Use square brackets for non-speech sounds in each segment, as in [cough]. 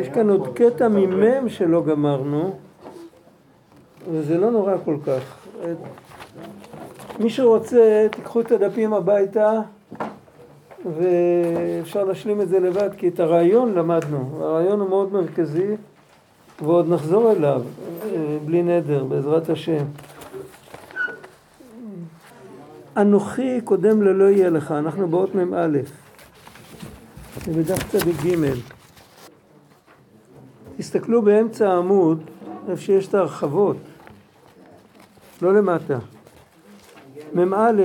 יש כאן עוד קטע ממם שלא גמרנו, וזה לא נורא כל כך. מי שרוצה, תיקחו את הדפים הביתה, ואפשר להשלים את זה לבד, כי את הרעיון למדנו. הרעיון הוא מאוד מרכזי, ועוד נחזור אליו, אה, בלי נדר, בעזרת השם. אנוכי קודם ללא יהיה לך, אנחנו באות מ"א, בדף צדיק ג'. תסתכלו באמצע העמוד, איפה שיש את הרחבות, לא למטה. מ"א,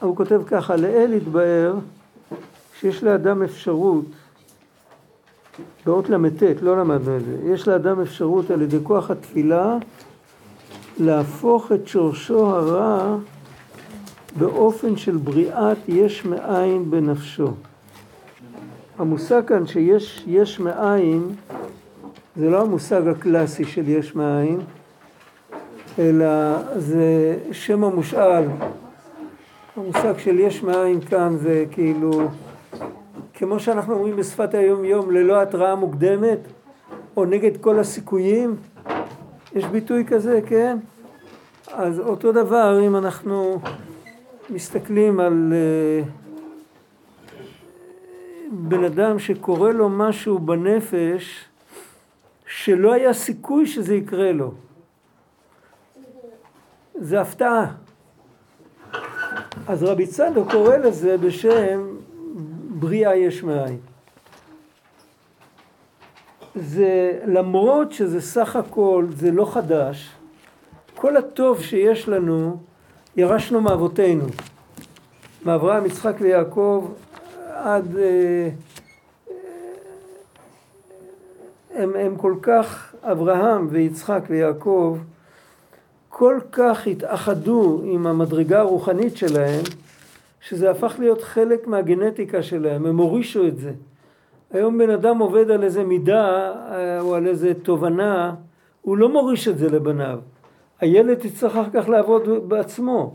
הוא כותב ככה, לאל יתבהר שיש לאדם אפשרות, באות ל"ט, לא למדנו את זה, יש לאדם אפשרות על ידי כוח התפילה להפוך את שורשו הרע באופן של בריאת יש מאין בנפשו. המושג כאן שיש יש מאין זה לא המושג הקלאסי של יש מאין, אלא זה שם המושאל. המושג של יש מאין כאן זה כאילו, כמו שאנחנו אומרים בשפת היום יום, ללא התראה מוקדמת, או נגד כל הסיכויים, יש ביטוי כזה, כן? אז אותו דבר אם אנחנו מסתכלים על uh, בן אדם שקורה לו משהו בנפש שלא היה סיכוי שזה יקרה לו. זה הפתעה. אז רבי צדוק קורא לזה בשם בריאה יש מאין. זה למרות שזה סך הכל, זה לא חדש, כל הטוב שיש לנו ירשנו מאבותינו, מאברהם, יצחק ויעקב עד... אה, הם, הם כל כך, אברהם ויצחק ויעקב, כל כך התאחדו עם המדרגה הרוחנית שלהם, שזה הפך להיות חלק מהגנטיקה שלהם, הם הורישו את זה. היום בן אדם עובד על איזה מידה אה, או על איזה תובנה, הוא לא מוריש את זה לבניו. הילד יצטרך אחר כך לעבוד בעצמו.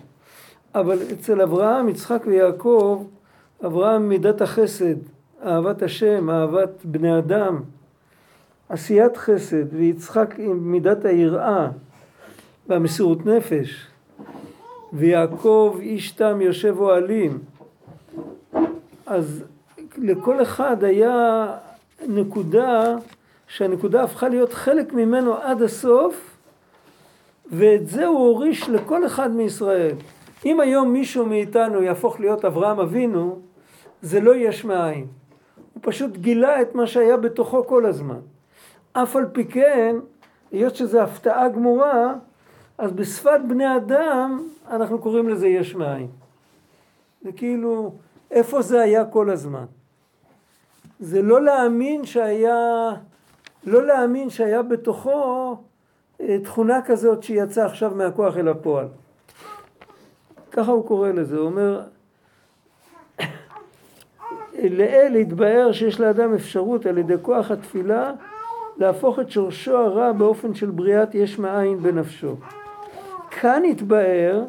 אבל אצל אברהם, יצחק ויעקב, אברהם מידת החסד, אהבת השם, אהבת בני אדם, עשיית חסד, ויצחק עם מידת היראה והמסירות נפש, ויעקב איש תם יושב אוהלים. אז לכל אחד היה נקודה שהנקודה הפכה להיות חלק ממנו עד הסוף ואת זה הוא הוריש לכל אחד מישראל. אם היום מישהו מאיתנו יהפוך להיות אברהם אבינו, זה לא יש מאין. הוא פשוט גילה את מה שהיה בתוכו כל הזמן. אף על פי כן, היות שזו הפתעה גמורה, אז בשפת בני אדם אנחנו קוראים לזה יש מאין. זה כאילו, איפה זה היה כל הזמן? זה לא להאמין שהיה, לא להאמין שהיה בתוכו אה, תכונה כזאת שיצאה עכשיו מהכוח אל הפועל. ככה הוא קורא לזה, הוא אומר, [coughs] לאל התבהר שיש לאדם אפשרות על ידי כוח התפילה להפוך את שורשו הרע באופן של בריאת יש מאין בנפשו. כאן התבהר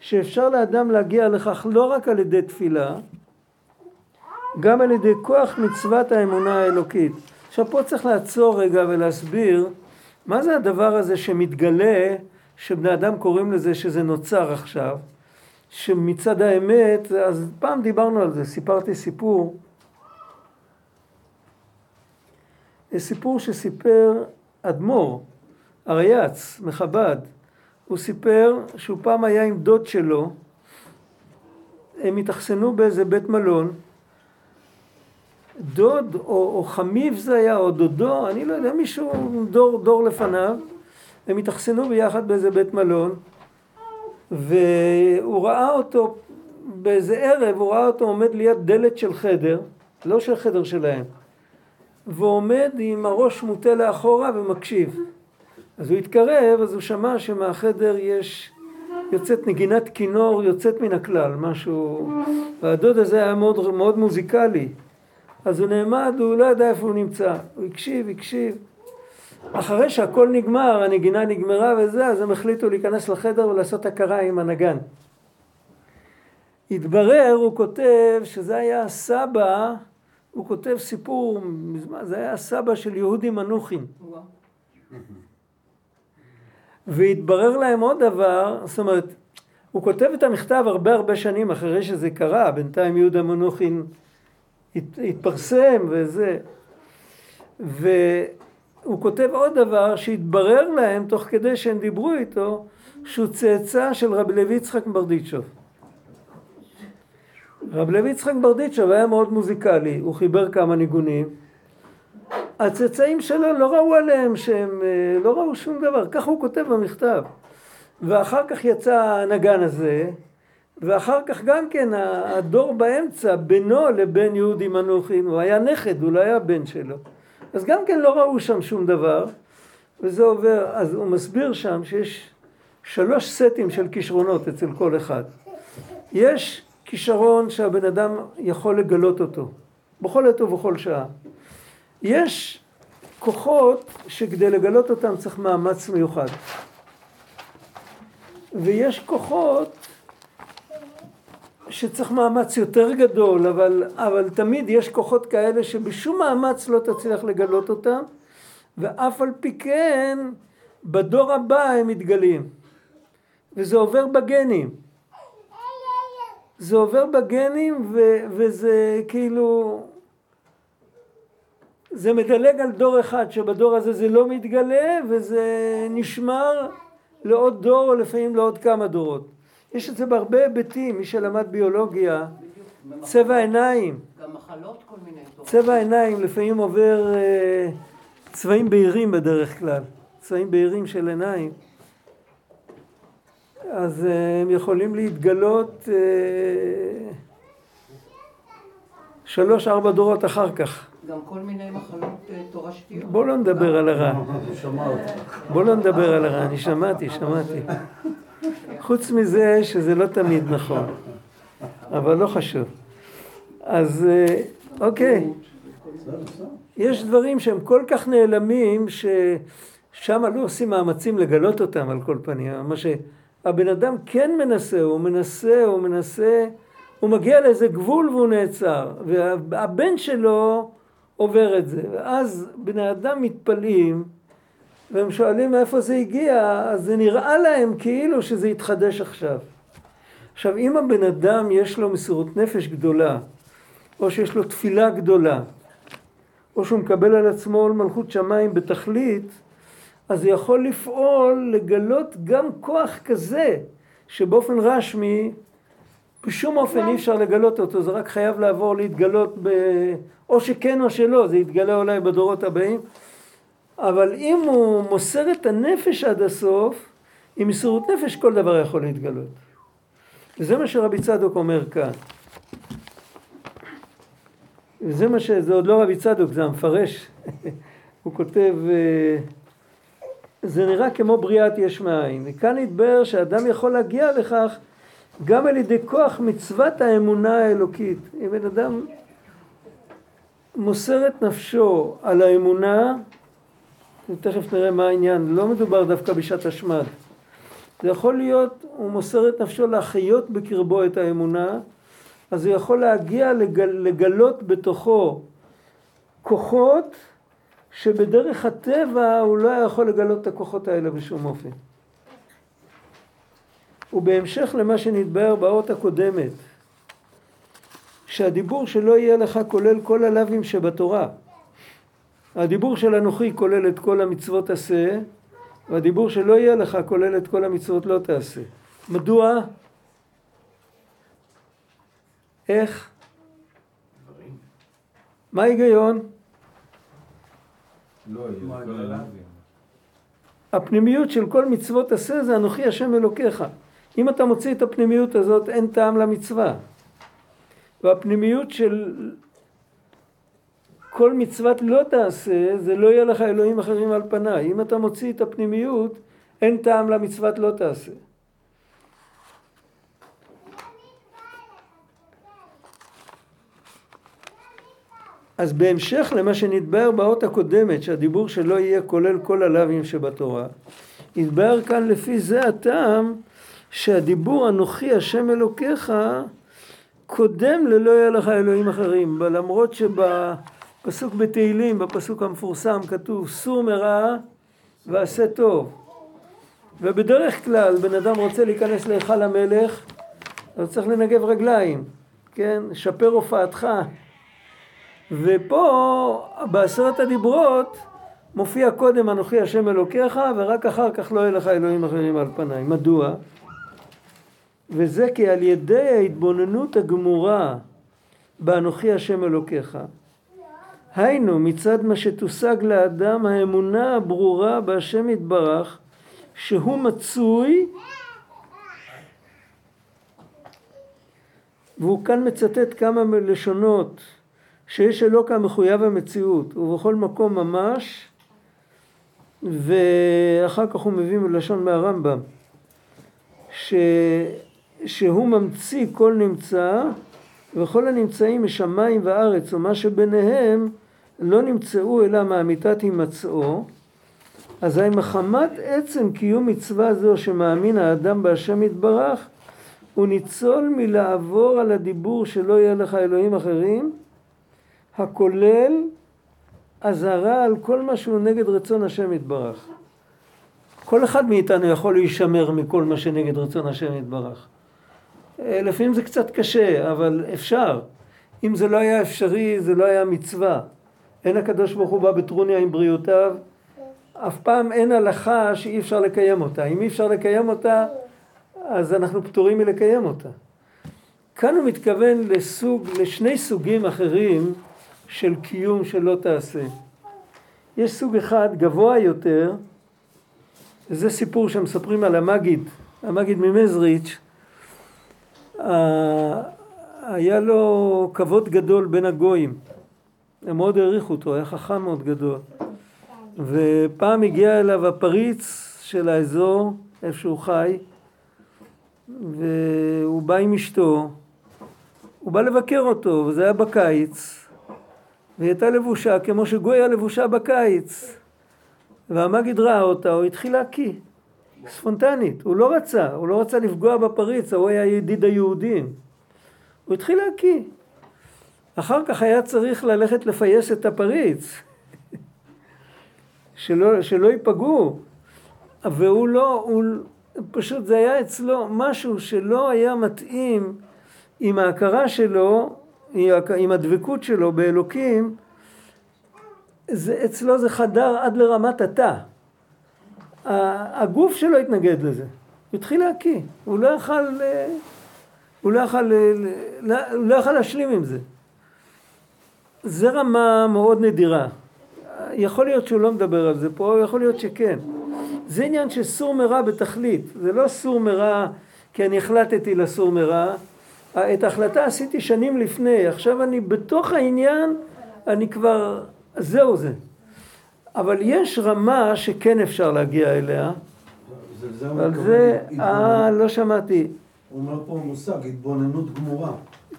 שאפשר לאדם להגיע לכך לא רק על ידי תפילה, גם על ידי כוח מצוות האמונה האלוקית. עכשיו פה צריך לעצור רגע ולהסביר מה זה הדבר הזה שמתגלה, שבני אדם קוראים לזה שזה נוצר עכשיו, שמצד האמת, אז פעם דיברנו על זה, סיפרתי סיפור, סיפור שסיפר אדמו"ר, אריאץ, מחב"ד, הוא סיפר שהוא פעם היה עם דוד שלו, הם התאכסנו באיזה בית מלון, דוד או, או חמיב זה היה, או דודו, אני לא יודע, מישהו דור, דור לפניו, הם התאכסנו ביחד באיזה בית מלון, והוא ראה אותו באיזה ערב, הוא ראה אותו עומד ליד דלת של חדר, לא של חדר שלהם, ועומד עם הראש מוטה לאחורה ומקשיב. אז הוא התקרב, אז הוא שמע שמהחדר יש, יוצאת נגינת כינור יוצאת מן הכלל, משהו, והדוד הזה היה מאוד, מאוד מוזיקלי. אז הוא נעמד, הוא לא ידע איפה הוא נמצא. הוא הקשיב, הקשיב. אחרי שהכל נגמר, הנגינה נגמרה וזה, אז הם החליטו להיכנס לחדר ולעשות הכרה עם הנגן. התברר, הוא כותב, שזה היה סבא, הוא כותב סיפור, זה היה הסבא של יהודי מנוחין. והתברר להם עוד דבר, זאת אומרת, הוא כותב את המכתב הרבה הרבה שנים אחרי שזה קרה, בינתיים יהודה מנוחין התפרסם וזה. והוא כותב עוד דבר שהתברר להם תוך כדי שהם דיברו איתו, שהוא צאצא של רבי לוי יצחק ברדיצ'וב. רב לוי יצחק ברדיצ'וב היה מאוד מוזיקלי, הוא חיבר כמה ניגונים. הצאצאים שלו לא ראו עליהם שהם, אה, לא ראו שום דבר, ככה הוא כותב במכתב. ואחר כך יצא הנגן הזה, ואחר כך גם כן הדור באמצע בינו לבין יהודי מנוחין, הוא היה נכד, הוא לא היה בן שלו. אז גם כן לא ראו שם שום דבר, וזה עובר, אז הוא מסביר שם שיש שלוש סטים של כישרונות אצל כל אחד. יש כישרון שהבן אדם יכול לגלות אותו, בכל עת ובכל שעה. יש כוחות שכדי לגלות אותם צריך מאמץ מיוחד. ויש כוחות שצריך מאמץ יותר גדול, אבל, אבל תמיד יש כוחות כאלה שבשום מאמץ לא תצליח לגלות אותם, ואף על פי כן בדור הבא הם מתגלים. וזה עובר בגנים. זה עובר בגנים ו, וזה כאילו, זה מדלג על דור אחד שבדור הזה זה לא מתגלה וזה נשמר לעוד דור או לפעמים לעוד כמה דורות. יש את זה בהרבה היבטים, מי שלמד ביולוגיה, צבע עיניים. גם מחלות כל מיני. צבע עיניים לפעמים עובר אה, צבעים בהירים בדרך כלל, צבעים בהירים של עיניים. אז אה, הם יכולים להתגלות אה, שלוש ארבע דורות אחר כך. גם כל מיני מחלות אה, תורשתיות. בוא לא נדבר על הרע. [laughs] בוא לא נדבר על הרע, אני שמעתי, שמעתי. חוץ מזה שזה לא תמיד נכון, אבל לא חשוב. אז אוקיי, יש דברים שהם כל כך נעלמים ששם לא עושים מאמצים לגלות אותם על כל פנים. מה ש... הבן אדם כן מנסה, הוא מנסה, הוא מנסה, הוא מגיע לאיזה גבול והוא נעצר, והבן שלו עובר את זה, ואז בני אדם מתפלאים והם שואלים מאיפה זה הגיע, אז זה נראה להם כאילו שזה התחדש עכשיו. עכשיו, אם הבן אדם יש לו מסירות נפש גדולה, או שיש לו תפילה גדולה, או שהוא מקבל על עצמו עול מלכות שמיים בתכלית, אז זה יכול לפעול, לגלות גם כוח כזה, שבאופן רשמי, בשום אופן אי אפשר לגלות אותו, זה רק חייב לעבור להתגלות ב... או שכן או שלא, זה יתגלה אולי בדורות הבאים, אבל אם הוא מוסר את הנפש עד הסוף, עם מסירות נפש כל דבר יכול להתגלות. וזה מה שרבי צדוק אומר כאן. וזה מה ש... זה עוד לא רבי צדוק, זה המפרש. [laughs] הוא כותב... זה נראה כמו בריאת יש מאין. וכאן התברר שאדם יכול להגיע לכך גם על ידי כוח מצוות האמונה האלוקית. אם בן אדם מוסר את נפשו על האמונה, ותכף נראה מה העניין, לא מדובר דווקא בשעת השמד. זה יכול להיות, הוא מוסר את נפשו להחיות בקרבו את האמונה, אז הוא יכול להגיע לגל, לגלות בתוכו כוחות שבדרך הטבע הוא לא היה יכול לגלות את הכוחות האלה בשום אופן. ובהמשך למה שנתבהר באות הקודמת, שהדיבור שלא יהיה לך כולל כל הלאווים שבתורה. הדיבור של אנוכי כולל את כל המצוות עשה, והדיבור שלא יהיה לך כולל את כל המצוות לא תעשה. מדוע? איך? מה ההיגיון? לא הפנימיות של כל מצוות עשה זה אנוכי השם אלוקיך. אם אתה מוציא את הפנימיות הזאת אין טעם למצווה. והפנימיות של כל מצוות לא תעשה זה לא יהיה לך אלוהים אחרים על פניי. אם אתה מוציא את הפנימיות אין טעם למצוות לא תעשה. אז בהמשך למה שנתבהר באות הקודמת, שהדיבור שלא יהיה כולל כל הלאווים שבתורה, התבהר כאן לפי זה הטעם שהדיבור אנוכי השם אלוקיך קודם ללא יהיה לך אלוהים אחרים, למרות שבפסוק בתהילים, בפסוק המפורסם, כתוב סור מרע ועשה טוב. ובדרך כלל בן אדם רוצה להיכנס להיכל המלך, אז צריך לנגב רגליים, כן? שפר הופעתך. ופה בעשרת הדיברות מופיע קודם אנוכי השם אלוקיך ורק אחר כך לא יהיה לך אלוהים אחרים על פניי. מדוע? וזה כי על ידי ההתבוננות הגמורה באנוכי השם אלוקיך, היינו מצד מה שתושג לאדם האמונה הברורה בהשם יתברך שהוא מצוי והוא כאן מצטט כמה לשונות שיש אלוק המחויב המציאות ובכל מקום ממש ואחר כך הוא מביא מלשון מהרמב"ם ש... שהוא ממציא כל נמצא וכל הנמצאים משמיים וארץ ומה שביניהם לא נמצאו אלא מאמיתת הימצאו אזי מחמת עצם קיום מצווה זו שמאמין האדם בהשם יתברך הוא ניצול מלעבור על הדיבור שלא יהיה לך אלוהים אחרים הכולל אזהרה על כל מה שהוא נגד רצון השם יתברך. כל אחד מאיתנו יכול להישמר מכל מה שנגד רצון השם יתברך. אה, לפעמים זה קצת קשה, אבל אפשר. אם זה לא היה אפשרי, זה לא היה מצווה. אין הקדוש ברוך הוא בא בטרוניה עם בריאותיו, אף פעם אין הלכה שאי אפשר לקיים אותה. אם אי אפשר לקיים אותה, אז אנחנו פטורים מלקיים אותה. כאן הוא מתכוון לסוג, לשני סוגים אחרים של קיום שלא תעשה. יש סוג אחד גבוה יותר, וזה סיפור שמספרים על המגיד, המגיד ממזריץ', היה לו כבוד גדול בין הגויים. הם מאוד העריכו אותו, היה חכם מאוד גדול. ופעם הגיע אליו הפריץ של האזור, איפה שהוא חי, והוא בא עם אשתו, הוא בא לבקר אותו, וזה היה בקיץ, והיא הייתה לבושה כמו שגויה לבושה בקיץ. והמגיד ראה אותה, הוא התחיל להקיא, ספונטנית, הוא לא רצה, הוא לא רצה לפגוע בפריץ, הוא היה ידיד היהודים. הוא התחיל להקיא. אחר כך היה צריך ללכת לפייס את הפריץ, [laughs] שלא, שלא ייפגעו. והוא לא, הוא, פשוט זה היה אצלו משהו שלא היה מתאים עם ההכרה שלו עם הדבקות שלו באלוקים, זה, אצלו זה חדר עד לרמת התא. הגוף שלו התנגד לזה. הוא התחיל להקיא. הוא לא יכל, הוא לא יכל, הוא לא יכל להשלים עם זה. זה רמה מאוד נדירה. יכול להיות שהוא לא מדבר על זה פה, יכול להיות שכן. זה עניין של סור מרע בתכלית. זה לא סור מרע כי אני החלטתי לסור מרע, את ההחלטה עשיתי שנים לפני, עכשיו אני בתוך העניין, אני כבר, זהו זה. אבל יש רמה שכן אפשר להגיע אליה, אבל זה, אה, לא שמעתי. הוא אומר פה מושג, התבוננות גמורה.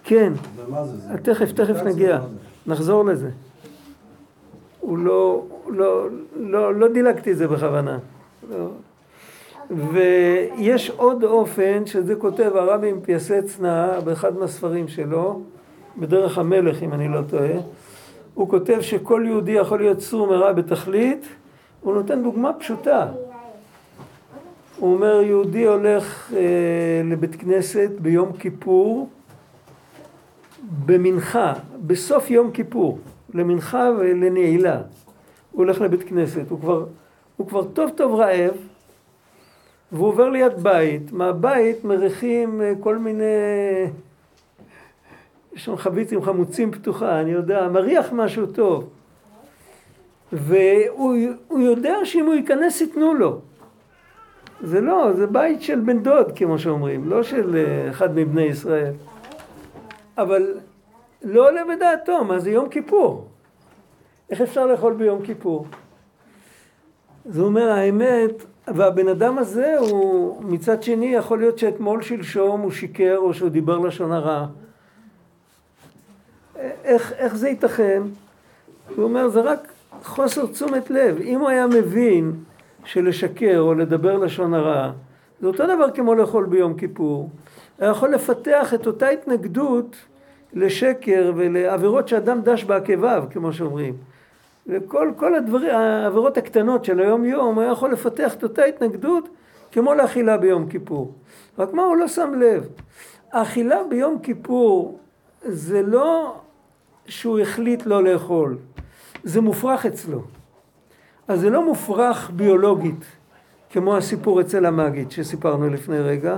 כן. ומה זה? זה תכף, תכף נגיע. נחזור לזה. הוא לא, לא, לא, לא דילגתי את זה בכוונה. לא. ויש עוד אופן, שזה כותב הרבי מפייסצנה באחד מהספרים שלו, בדרך המלך אם אני לא טועה, הוא כותב שכל יהודי יכול להיות סור מרע בתכלית, הוא נותן דוגמה פשוטה. הוא אומר יהודי הולך אה, לבית כנסת ביום כיפור במנחה, בסוף יום כיפור, למנחה ולנעילה. הוא הולך לבית כנסת, הוא כבר, הוא כבר טוב טוב רעב, והוא עובר ליד בית, מהבית מריחים אה, כל מיני, יש שם חבית עם חמוצים פתוחה, אני יודע, מריח משהו טוב. והוא יודע שאם הוא ייכנס ייתנו לו. זה לא, זה בית של בן דוד, כמו שאומרים, לא של אה, אחד מבני ישראל. אבל לא עולה בדעתו, מה זה יום כיפור? איך אפשר לאכול ביום כיפור? זה אומר, האמת, והבן אדם הזה הוא מצד שני יכול להיות שאתמול שלשום הוא שיקר או שהוא דיבר לשון הרע. איך, איך זה ייתכן? הוא אומר זה רק חוסר תשומת לב. אם הוא היה מבין שלשקר או לדבר לשון הרע זה אותו דבר כמו לאכול ביום כיפור, היה יכול לפתח את אותה התנגדות לשקר ולעבירות שאדם דש בעקביו, כמו שאומרים. וכל כל הדברים, העבירות הקטנות של היום יום, הוא היה יכול לפתח את אותה התנגדות כמו לאכילה ביום כיפור. רק מה הוא לא שם לב? האכילה ביום כיפור זה לא שהוא החליט לא לאכול, זה מופרך אצלו. אז זה לא מופרך ביולוגית, כמו הסיפור אצל המגיד שסיפרנו לפני רגע,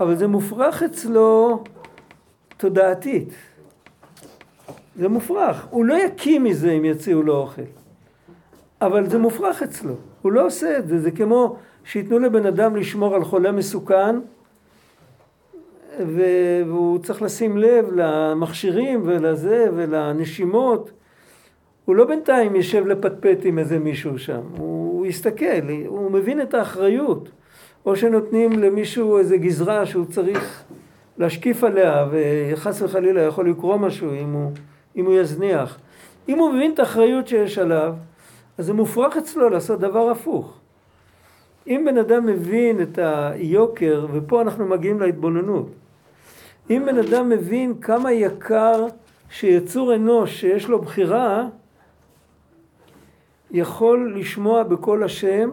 אבל זה מופרך אצלו תודעתית. זה מופרך. הוא לא יקיא מזה אם יציעו לו אוכל. אבל זה מופרך אצלו. הוא לא עושה את זה. זה כמו שייתנו לבן אדם לשמור על חולה מסוכן, והוא צריך לשים לב למכשירים ולזה ולנשימות. הוא לא בינתיים יושב לפטפט עם איזה מישהו שם, הוא יסתכל, הוא מבין את האחריות. או שנותנים למישהו איזה גזרה שהוא צריך להשקיף עליה וחס וחלילה יכול לקרוא משהו אם הוא, אם הוא יזניח. אם הוא מבין את האחריות שיש עליו, אז זה מופרך אצלו לעשות דבר הפוך. אם בן אדם מבין את היוקר, ופה אנחנו מגיעים להתבוננות, אם בן אדם מבין כמה יקר שיצור אנוש שיש לו בחירה, יכול לשמוע בקול השם,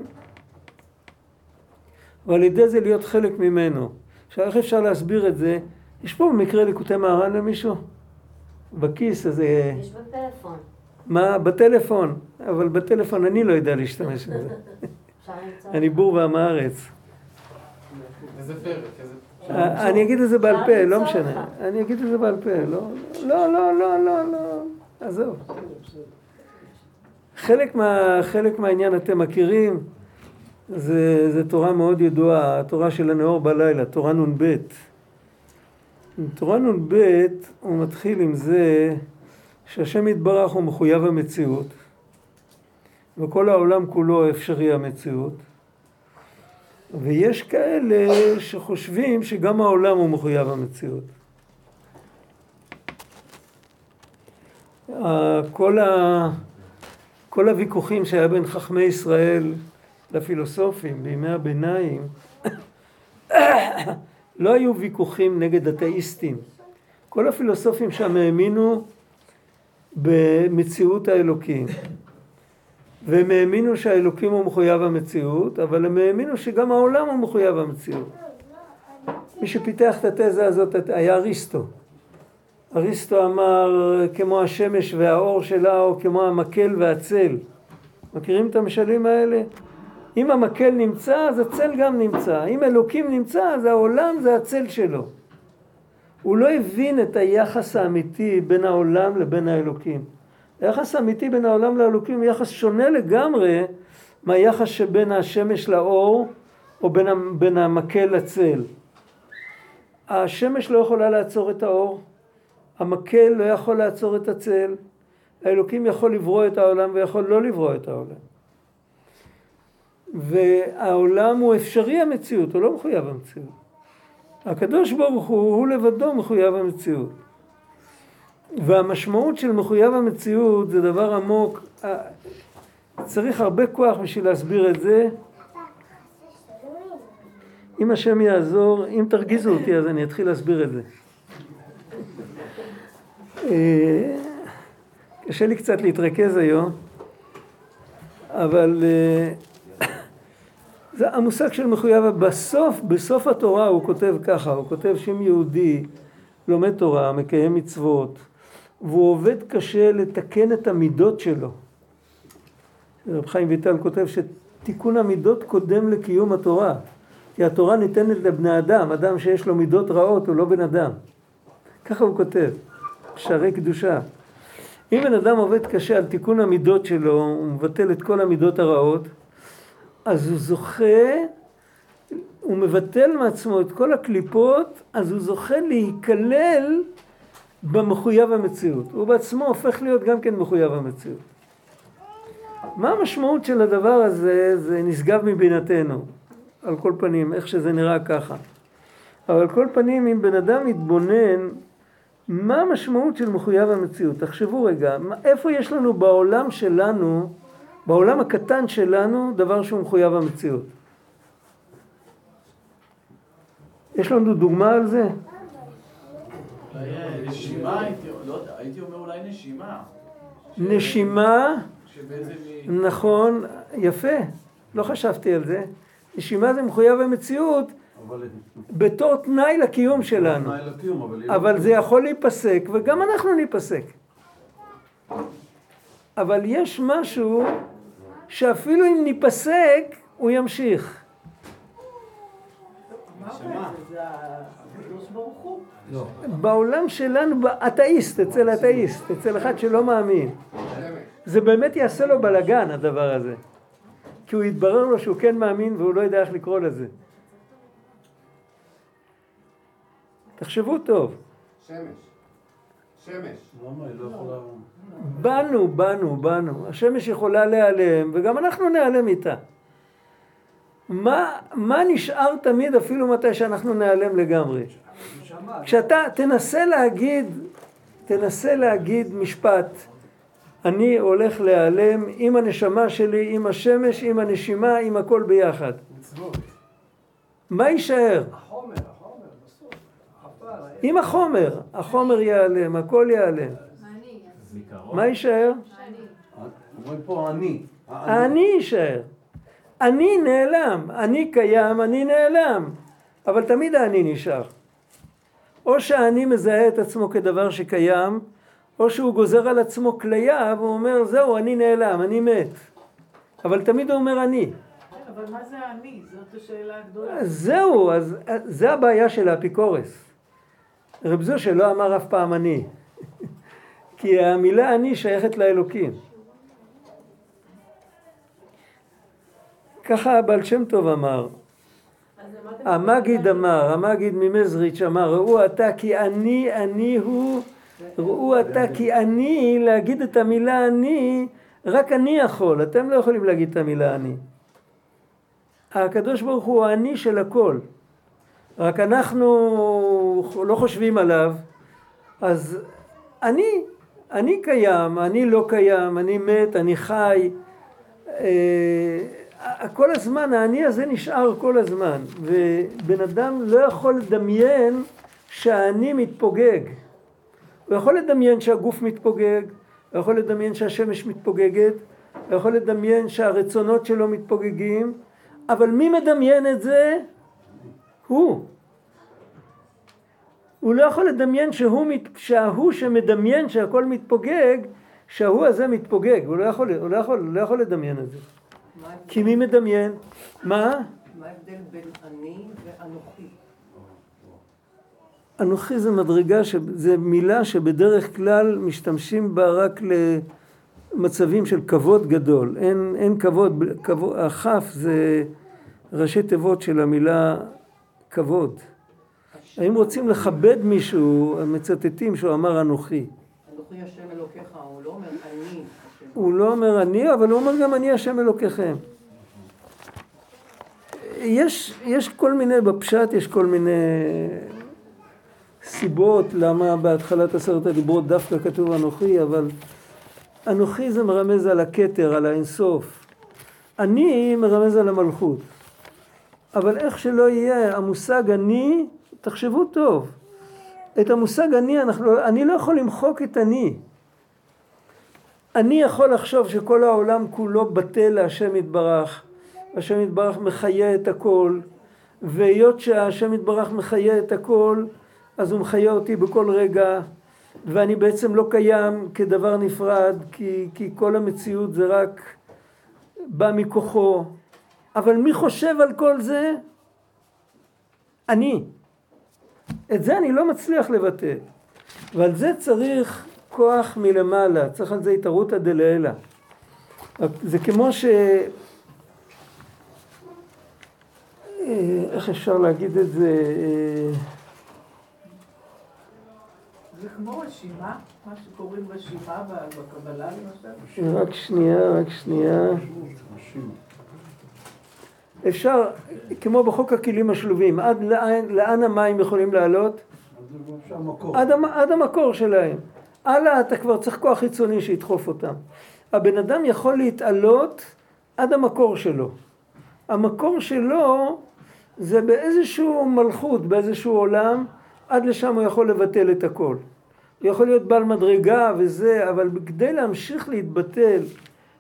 ועל ידי זה להיות חלק ממנו. עכשיו, איך אפשר להסביר את זה? יש פה במקרה ליקוטי מהר"ן למישהו? בכיס איזה... יש בפלאפון. מה? בטלפון. אבל בטלפון אני לא יודע להשתמש בזה. אני בור ועם הארץ. איזה פרק, איזה... אה, אני אגיד את זה בעל פה, לא משנה. אני אגיד את זה בעל פה, לא, לא, לא, לא, לא, לא. עזוב. חלק, מה, חלק מהעניין אתם מכירים, זה, זה תורה מאוד ידועה, התורה של הנאור בלילה, תורה נ"ב. תורה נ"ב, הוא מתחיל עם זה שהשם יתברך הוא מחויב המציאות, וכל העולם כולו אפשרי המציאות, ויש כאלה שחושבים שגם העולם הוא מחויב המציאות. כל, ה, כל הוויכוחים שהיה בין חכמי ישראל לפילוסופים בימי הביניים לא היו ויכוחים נגד אתאיסטים. כל הפילוסופים שם האמינו במציאות האלוקים. והם האמינו שהאלוקים הוא מחויב המציאות, אבל הם האמינו שגם העולם הוא מחויב המציאות. מי שפיתח את התזה הזאת היה אריסטו. אריסטו אמר כמו השמש והאור שלה או כמו המקל והצל. מכירים את המשלים האלה? אם המקל נמצא אז הצל גם נמצא, אם אלוקים נמצא אז העולם זה הצל שלו. הוא לא הבין את היחס האמיתי בין העולם לבין האלוקים. היחס האמיתי בין העולם לאלוקים הוא יחס שונה לגמרי מהיחס שבין השמש לאור או בין, בין המקל לצל. השמש לא יכולה לעצור את האור, המקל לא יכול לעצור את הצל, האלוקים יכול לברוא את העולם ויכול לא לברוא את העולם. והעולם הוא אפשרי המציאות, הוא לא מחויב המציאות. הקדוש ברוך הוא, הוא לבדו מחויב המציאות. והמשמעות של מחויב המציאות זה דבר עמוק, אה, צריך הרבה כוח בשביל להסביר את זה. אם השם יעזור, אם תרגיזו אותי אז אני אתחיל להסביר את זה. אה, קשה לי קצת להתרכז היום, אבל אה, זה המושג של מחויב, בסוף, בסוף התורה הוא כותב ככה, הוא כותב שאם יהודי לומד תורה, מקיים מצוות, והוא עובד קשה לתקן את המידות שלו. רב חיים ויטל כותב שתיקון המידות קודם לקיום התורה. כי התורה ניתנת לבני אדם, אדם שיש לו מידות רעות הוא לא בן אדם. ככה הוא כותב, שערי קדושה. אם בן אדם עובד קשה על תיקון המידות שלו, הוא מבטל את כל המידות הרעות, אז הוא זוכה, הוא מבטל מעצמו את כל הקליפות, אז הוא זוכה להיכלל במחויב המציאות. הוא בעצמו הופך להיות גם כן מחויב המציאות. מה המשמעות של הדבר הזה? זה נשגב מבינתנו. על כל פנים, איך שזה נראה ככה. אבל על כל פנים, אם בן אדם מתבונן, מה המשמעות של מחויב המציאות? תחשבו רגע, איפה יש לנו בעולם שלנו, בעולם הקטן שלנו, דבר שהוא מחויב המציאות? יש לנו דוגמה על זה? נשימה, הייתי- לא הייתי אומר אולי נשימה. נשימה. נכון, יפה, לא חשבתי על זה. נשימה זה מחויב המציאות. בתור תנאי לקיום שלנו. אבל... לא- אבל זה יכול להיפסק, וגם אנחנו ניפסק. אבל יש משהו שאפילו אם ניפסק, הוא ימשיך. לא. בעולם שלנו, אתאיסט, אצל אתאיסט, אצל אחד שלא מאמין. זה באמת יעשה לו בלאגן, הדבר הזה. כי הוא יתברר לו שהוא כן מאמין והוא לא יודע איך לקרוא לזה. תחשבו טוב. שמש. שמש. באנו, באנו, באנו. השמש יכולה להיעלם, וגם אנחנו ניעלם איתה. מה, מה נשאר תמיד אפילו מתי שאנחנו ניעלם לגמרי? כשאתה תנסה להגיד, תנסה להגיד משפט, אני הולך להיעלם עם הנשמה שלי, עם השמש, עם הנשימה, עם הכל ביחד. מה יישאר? החומר, החומר, בסוף. עם החומר, החומר ייעלם, הכל ייעלם. מה יישאר? אני. אומרים פה אני. אני יישאר. אני נעלם, אני קיים, אני נעלם. אבל תמיד האני נשאר. או שהאני מזהה את עצמו כדבר שקיים, או שהוא גוזר על עצמו כליה והוא אומר, זהו, אני נעלם, אני מת. אבל תמיד הוא אומר אני. כן, אבל מה זה אני? זאת השאלה הגדולה. זהו, אז זה הבעיה של האפיקורס. רב זושה לא אמר אף פעם אני. כי המילה אני שייכת לאלוקים. ככה הבעל שם טוב אמר. המגיד אמר, המגיד ממזריץ' אמר, ראו אתה כי אני, אני הוא, ראו אתה כי אני, להגיד את המילה אני, רק אני יכול, אתם לא יכולים להגיד את המילה אני. הקדוש ברוך הוא האני של הכל. רק אנחנו לא חושבים עליו, אז אני, אני קיים, אני לא קיים, אני מת, אני חי. אה, כל הזמן, האני הזה נשאר כל הזמן, ובן אדם לא יכול לדמיין שהאני מתפוגג. הוא יכול לדמיין שהגוף מתפוגג, הוא יכול לדמיין שהשמש מתפוגגת, הוא יכול לדמיין שהרצונות שלו מתפוגגים, אבל מי מדמיין את זה? הוא. הוא לא יכול לדמיין שהוא, שההוא שמדמיין שהכל מתפוגג, שההוא הזה מתפוגג. הוא לא יכול, הוא לא יכול, הוא לא יכול לדמיין את זה. כי מי מדמיין? מה? מה ההבדל בין אני ואנוכי? אנוכי זה מדרגה, ש... זה מילה שבדרך כלל משתמשים בה רק למצבים של כבוד גדול. אין, אין כבוד, כבוד, הכף זה ראשי תיבות של המילה כבוד. האם רוצים לכבד מישהו, מצטטים שהוא אמר אנוכי. אנוכי השם אלוקיך, הוא לא אומר אני. הוא לא אומר אני, אבל הוא אומר גם אני השם אלוקיכם. יש, יש כל מיני, בפשט יש כל מיני סיבות למה בהתחלת עשרת הדיברות דווקא כתוב אנוכי, אבל אנוכי זה מרמז על הכתר, על האינסוף. אני מרמז על המלכות. אבל איך שלא יהיה, המושג אני, תחשבו טוב. את המושג אני, אנחנו, אני לא יכול למחוק את אני. אני יכול לחשוב שכל העולם כולו בטל להשם יתברך, השם יתברך מחיה את הכל, והיות שהשם יתברך מחיה את הכל, אז הוא מחיה אותי בכל רגע, ואני בעצם לא קיים כדבר נפרד, כי, כי כל המציאות זה רק בא מכוחו. אבל מי חושב על כל זה? אני. את זה אני לא מצליח לבטא. ועל זה צריך כוח מלמעלה, צריך על זה התערותא דלעילא. זה כמו ש... אה, איך אפשר להגיד את זה? אה, זה כמו רשימה, מה שקוראים רשימה ב- בקבלה למשל. רק שנייה, רק שנייה. אפשר, כמו בחוק הכלים השלובים, עד לאן, לאן המים יכולים לעלות? עד, המ, עד המקור שלהם. הלאה אתה כבר צריך כוח חיצוני שידחוף אותם. הבן אדם יכול להתעלות עד המקור שלו. המקור שלו זה באיזשהו מלכות, באיזשהו עולם, עד לשם הוא יכול לבטל את הכל. הוא יכול להיות בעל מדרגה וזה, אבל כדי להמשיך להתבטל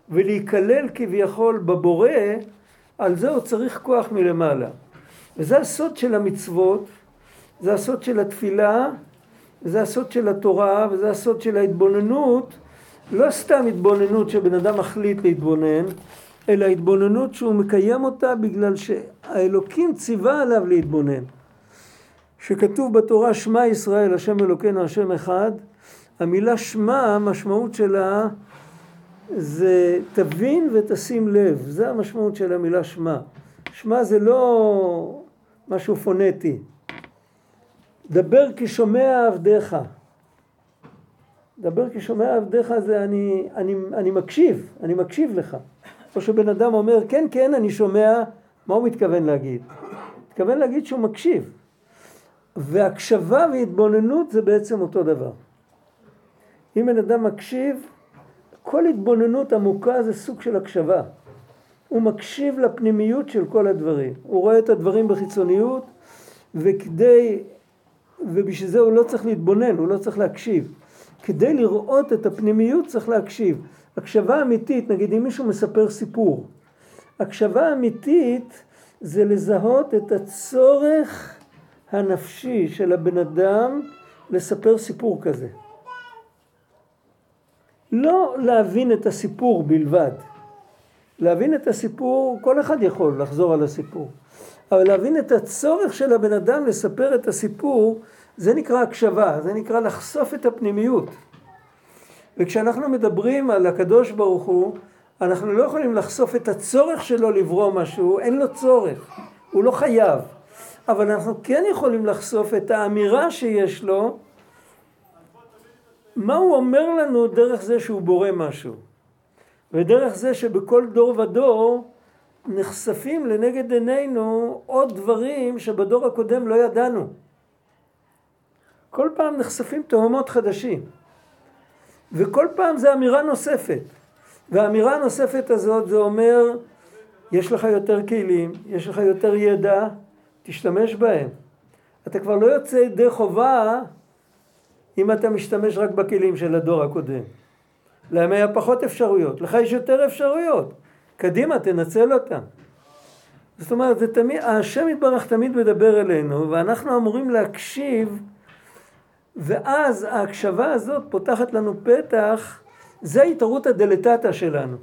ולהיכלל כביכול בבורא, על זה הוא צריך כוח מלמעלה. וזה הסוד של המצוות, זה הסוד של התפילה, וזה הסוד של התורה, וזה הסוד של ההתבוננות, לא סתם התבוננות שבן אדם מחליט להתבונן, אלא התבוננות שהוא מקיים אותה בגלל שהאלוקים ציווה עליו להתבונן. שכתוב בתורה שמע ישראל השם אלוקינו השם אחד, המילה שמע המשמעות שלה זה תבין ותשים לב, זה המשמעות של המילה שמע. שמע זה לא משהו פונטי. דבר כי שומע עבדיך. דבר כי שומע עבדיך זה אני, אני, אני מקשיב, אני מקשיב לך. או שבן אדם אומר כן כן אני שומע, מה הוא מתכוון להגיד? מתכוון להגיד שהוא מקשיב. והקשבה והתבוננות זה בעצם אותו דבר. אם בן אדם מקשיב, כל התבוננות עמוקה זה סוג של הקשבה. הוא מקשיב לפנימיות של כל הדברים. הוא רואה את הדברים בחיצוניות, וכדי, ובשביל זה הוא לא צריך להתבונן, הוא לא צריך להקשיב. כדי לראות את הפנימיות צריך להקשיב. הקשבה אמיתית, נגיד אם מישהו מספר סיפור, הקשבה אמיתית זה לזהות את הצורך הנפשי של הבן אדם לספר סיפור כזה. לא להבין את הסיפור בלבד. להבין את הסיפור, כל אחד יכול לחזור על הסיפור. אבל להבין את הצורך של הבן אדם לספר את הסיפור, זה נקרא הקשבה, זה נקרא לחשוף את הפנימיות. וכשאנחנו מדברים על הקדוש ברוך הוא, אנחנו לא יכולים לחשוף את הצורך שלו לברוא משהו, אין לו צורך, הוא לא חייב. אבל אנחנו כן יכולים לחשוף את האמירה שיש לו, מה הוא אומר לנו דרך זה שהוא בורא משהו. ודרך זה שבכל דור ודור נחשפים לנגד עינינו עוד דברים שבדור הקודם לא ידענו. כל פעם נחשפים תהומות חדשים. וכל פעם זה אמירה נוספת. והאמירה הנוספת הזאת זה אומר, יש לך יותר כלים, יש לך יותר ידע, תשתמש בהם. אתה כבר לא יוצא ידי חובה אם אתה משתמש רק בכלים של הדור הקודם. להם היה פחות אפשרויות, לך יש יותר אפשרויות. קדימה, תנצל אותם. זאת אומרת, זה תמיד, השם יתברך תמיד מדבר אלינו, ואנחנו אמורים להקשיב, ואז ההקשבה הזאת פותחת לנו פתח, זה ההתערותא דלתתא שלנו.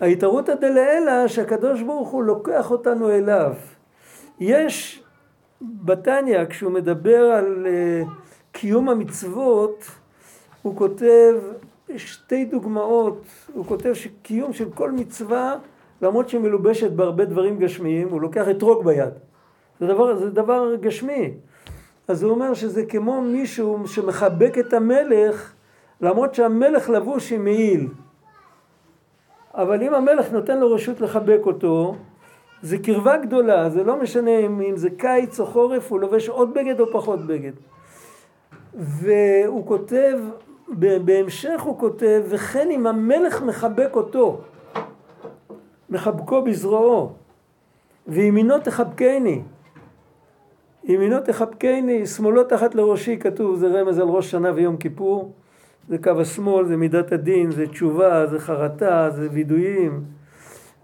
ההתערותא דלעילא שהקדוש ברוך הוא לוקח אותנו אליו. יש בתניא, כשהוא מדבר על uh, קיום המצוות, הוא כותב שתי דוגמאות, הוא כותב שקיום של כל מצווה, למרות שהיא מלובשת בהרבה דברים גשמיים, הוא לוקח אתרוג ביד. זה דבר, זה דבר גשמי. אז הוא אומר שזה כמו מישהו שמחבק את המלך, למרות שהמלך לבוש עם מעיל. אבל אם המלך נותן לו רשות לחבק אותו, זה קרבה גדולה, זה לא משנה אם, אם זה קיץ או חורף, הוא לובש עוד בגד או פחות בגד. והוא כותב, בהמשך הוא כותב, וכן אם המלך מחבק אותו, מחבקו בזרועו, וימינו תחבקני, ימינו תחבקני, שמאלו תחת לראשי, כתוב, זה רמז על ראש שנה ויום כיפור, זה קו השמאל, זה מידת הדין, זה תשובה, זה חרטה, זה וידויים.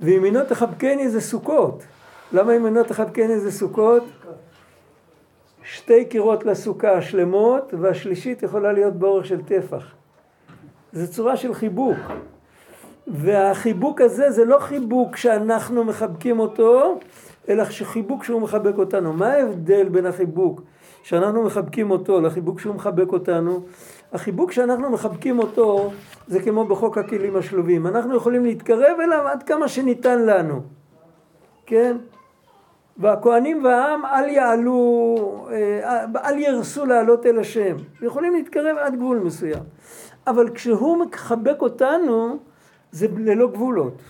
וימינו תחבקני זה סוכות. למה ימינו תחבקני זה סוכות? שתי קירות לסוכה שלמות, והשלישית יכולה להיות באורך של טפח. זו צורה של חיבוק. והחיבוק הזה זה לא חיבוק שאנחנו מחבקים אותו, אלא חיבוק שהוא מחבק אותנו. מה ההבדל בין החיבוק שאנחנו מחבקים אותו לחיבוק שהוא מחבק אותנו? החיבוק שאנחנו מחבקים אותו זה כמו בחוק הכלים השלובים. אנחנו יכולים להתקרב אליו עד כמה שניתן לנו, כן? והכהנים והעם אל יעלו, אה, אל ירסו לעלות אל השם. יכולים להתקרב עד גבול מסוים. אבל כשהוא מחבק אותנו, זה ללא גבולות.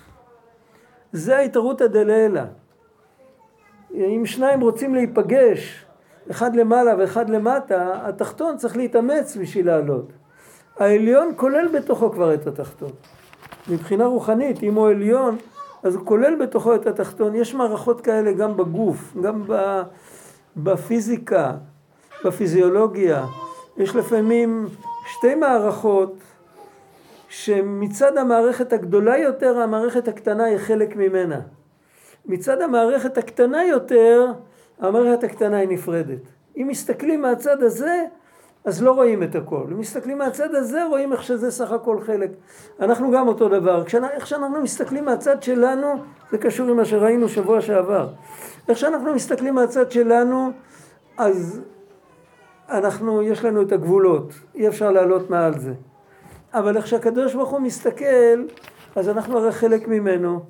זה ההתערותא דלעילא. אם שניים רוצים להיפגש, אחד למעלה ואחד למטה, התחתון צריך להתאמץ בשביל לעלות. העליון כולל בתוכו כבר את התחתון. מבחינה רוחנית, אם הוא עליון, אז הוא כולל בתוכו את התחתון. יש מערכות כאלה גם בגוף, גם בפיזיקה. בפיזיולוגיה. יש לפעמים שתי מערכות שמצד המערכת הגדולה יותר, המערכת הקטנה היא חלק ממנה. מצד המערכת הקטנה יותר, המערכת הקטנה היא נפרדת. אם מסתכלים מהצד הזה, אז לא רואים את הכל. אם מסתכלים מהצד הזה, רואים איך שזה סך הכל חלק. אנחנו גם אותו דבר. כשאנחנו, איך שאנחנו מסתכלים מהצד שלנו, זה קשור למה שראינו שבוע שעבר. איך שאנחנו מסתכלים מהצד שלנו, אז אנחנו, יש לנו את הגבולות. אי אפשר לעלות מעל זה. אבל איך שהקדוש ברוך הוא מסתכל, אז אנחנו הרי חלק ממנו.